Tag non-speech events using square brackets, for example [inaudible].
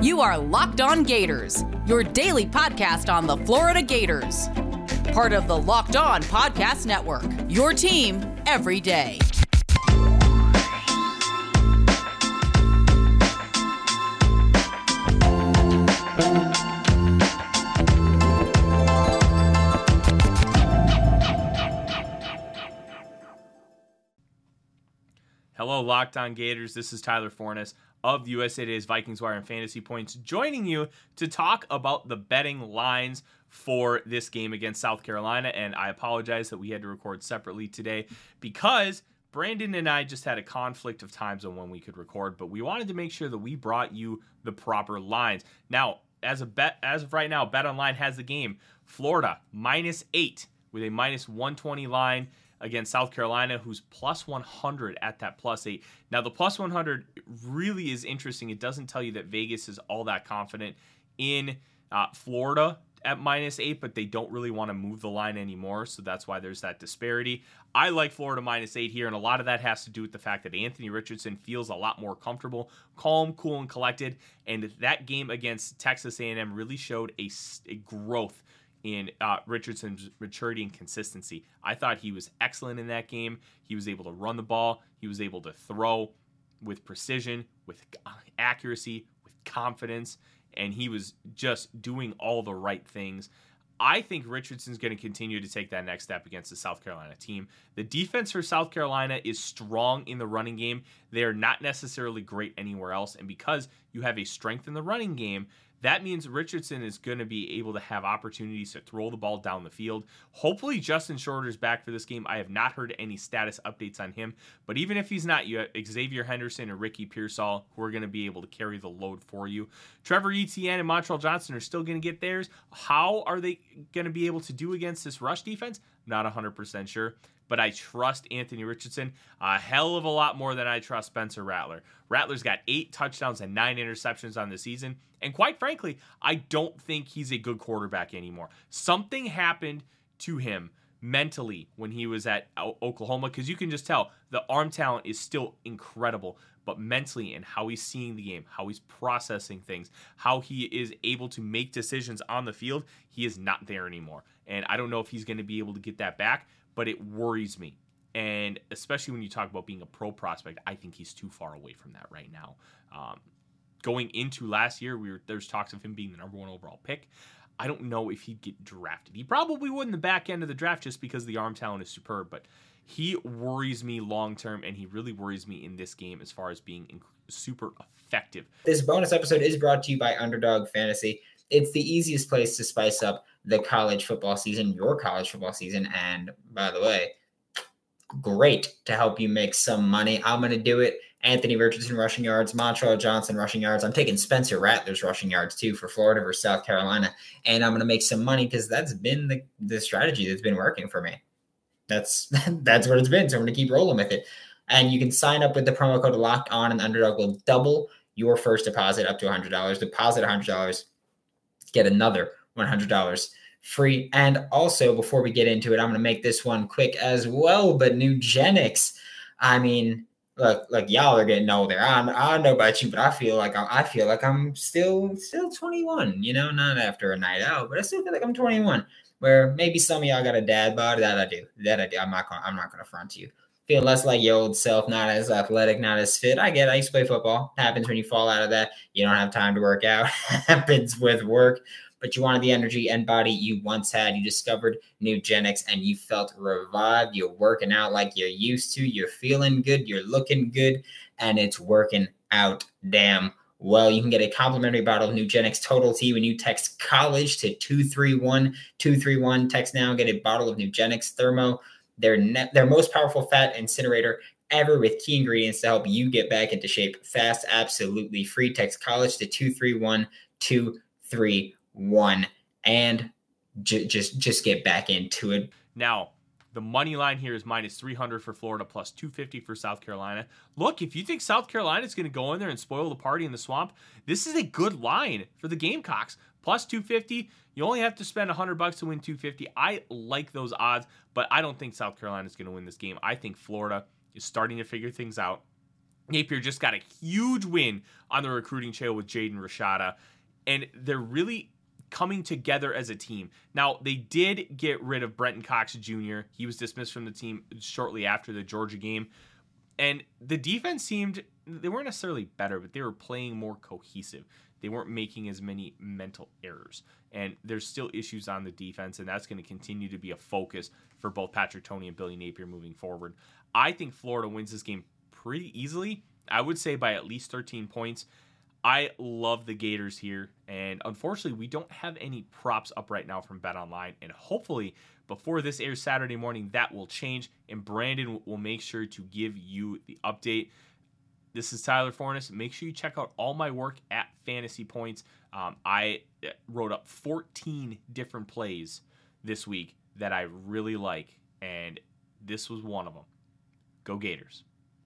You are Locked On Gators, your daily podcast on the Florida Gators. Part of the Locked On Podcast Network, your team every day. Hello, Locked On Gators. This is Tyler Forness of USA Today's Vikings Wire and Fantasy Points, joining you to talk about the betting lines for this game against South Carolina. And I apologize that we had to record separately today because Brandon and I just had a conflict of times on when we could record, but we wanted to make sure that we brought you the proper lines. Now, as a bet, as of right now, Bet Online has the game Florida minus eight with a minus 120 line against South Carolina, who's plus 100 at that plus eight. Now, the plus 100 really is interesting. It doesn't tell you that Vegas is all that confident in uh, Florida at minus eight, but they don't really want to move the line anymore. So that's why there's that disparity. I like Florida minus eight here, and a lot of that has to do with the fact that Anthony Richardson feels a lot more comfortable, calm, cool, and collected. And that game against Texas A&M really showed a, a growth in uh, Richardson's maturity and consistency. I thought he was excellent in that game. He was able to run the ball, he was able to throw with precision, with accuracy, with confidence, and he was just doing all the right things. I think Richardson's going to continue to take that next step against the South Carolina team. The defense for South Carolina is strong in the running game. They are not necessarily great anywhere else. And because you have a strength in the running game, that means Richardson is going to be able to have opportunities to throw the ball down the field. Hopefully, Justin Shorter's back for this game. I have not heard any status updates on him, but even if he's not, you have Xavier Henderson and Ricky Pearsall who are going to be able to carry the load for you. Trevor Etienne and Montrell Johnson are still going to get theirs. How are they going to be able to do against this rush defense? Not 100% sure but I trust Anthony Richardson a hell of a lot more than I trust Spencer Rattler. Rattler's got eight touchdowns and nine interceptions on the season. And quite frankly, I don't think he's a good quarterback anymore. Something happened to him mentally when he was at Oklahoma because you can just tell the arm talent is still incredible, but mentally and how he's seeing the game, how he's processing things, how he is able to make decisions on the field, he is not there anymore. And I don't know if he's going to be able to get that back but it worries me. And especially when you talk about being a pro prospect, I think he's too far away from that right now. Um, going into last year, we were there's talks of him being the number one overall pick. I don't know if he'd get drafted. He probably would in the back end of the draft just because the arm talent is superb, but he worries me long term, and he really worries me in this game as far as being super effective. This bonus episode is brought to you by Underdog Fantasy. It's the easiest place to spice up the college football season, your college football season. And by the way, great to help you make some money. I'm going to do it. Anthony Richardson rushing yards, Montrell Johnson rushing yards. I'm taking Spencer Rattler's rushing yards too for Florida versus South Carolina. And I'm going to make some money because that's been the, the strategy that's been working for me. That's [laughs] that's what it's been. So I'm going to keep rolling with it. And you can sign up with the promo code locked on and underdog will double your first deposit up to $100. Deposit $100, get another $100 free. And also, before we get into it, I'm going to make this one quick as well. But Nugenix, I mean, look, look, y'all are getting older. I, I don't know about you, but I feel like I'm, I feel like I'm still still 21. You know, not after a night out, but I still feel like I'm 21. Where maybe some of y'all got a dad bod. That I do. That I do. I'm not. Gonna, I'm not to front you. Feel less like your old self, not as athletic, not as fit. I get. It. I used to play football. Happens when you fall out of that. You don't have time to work out. [laughs] Happens with work but you wanted the energy and body you once had. You discovered Nugenix and you felt revived. You're working out like you're used to. You're feeling good. You're looking good. And it's working out damn well. You can get a complimentary bottle of Nugenix Total T when you text college to 231 231. Text now and get a bottle of Nugenix Thermo. Their, ne- their most powerful fat incinerator ever with key ingredients to help you get back into shape fast, absolutely free. Text college to 231 231 one and j- just just get back into it. Now, the money line here is minus 300 for Florida, plus 250 for South Carolina. Look, if you think South Carolina is going to go in there and spoil the party in the swamp, this is a good line for the Gamecocks. Plus 250, you only have to spend 100 bucks to win 250. I like those odds, but I don't think South Carolina is going to win this game. I think Florida is starting to figure things out. Napier just got a huge win on the recruiting trail with Jaden Rashada, and they're really coming together as a team. Now, they did get rid of Brenton Cox Jr., he was dismissed from the team shortly after the Georgia game. And the defense seemed, they weren't necessarily better, but they were playing more cohesive. They weren't making as many mental errors. And there's still issues on the defense, and that's going to continue to be a focus for both Patrick Toney and Billy Napier moving forward. I think Florida wins this game pretty easily. I would say by at least 13 points. I love the Gators here, and unfortunately, we don't have any props up right now from Bet Online. And hopefully, before this airs Saturday morning, that will change, and Brandon will make sure to give you the update. This is Tyler Forness. Make sure you check out all my work at Fantasy Points. Um, I uh, wrote up 14 different plays this week that I really like, and this was one of them. Go Gators.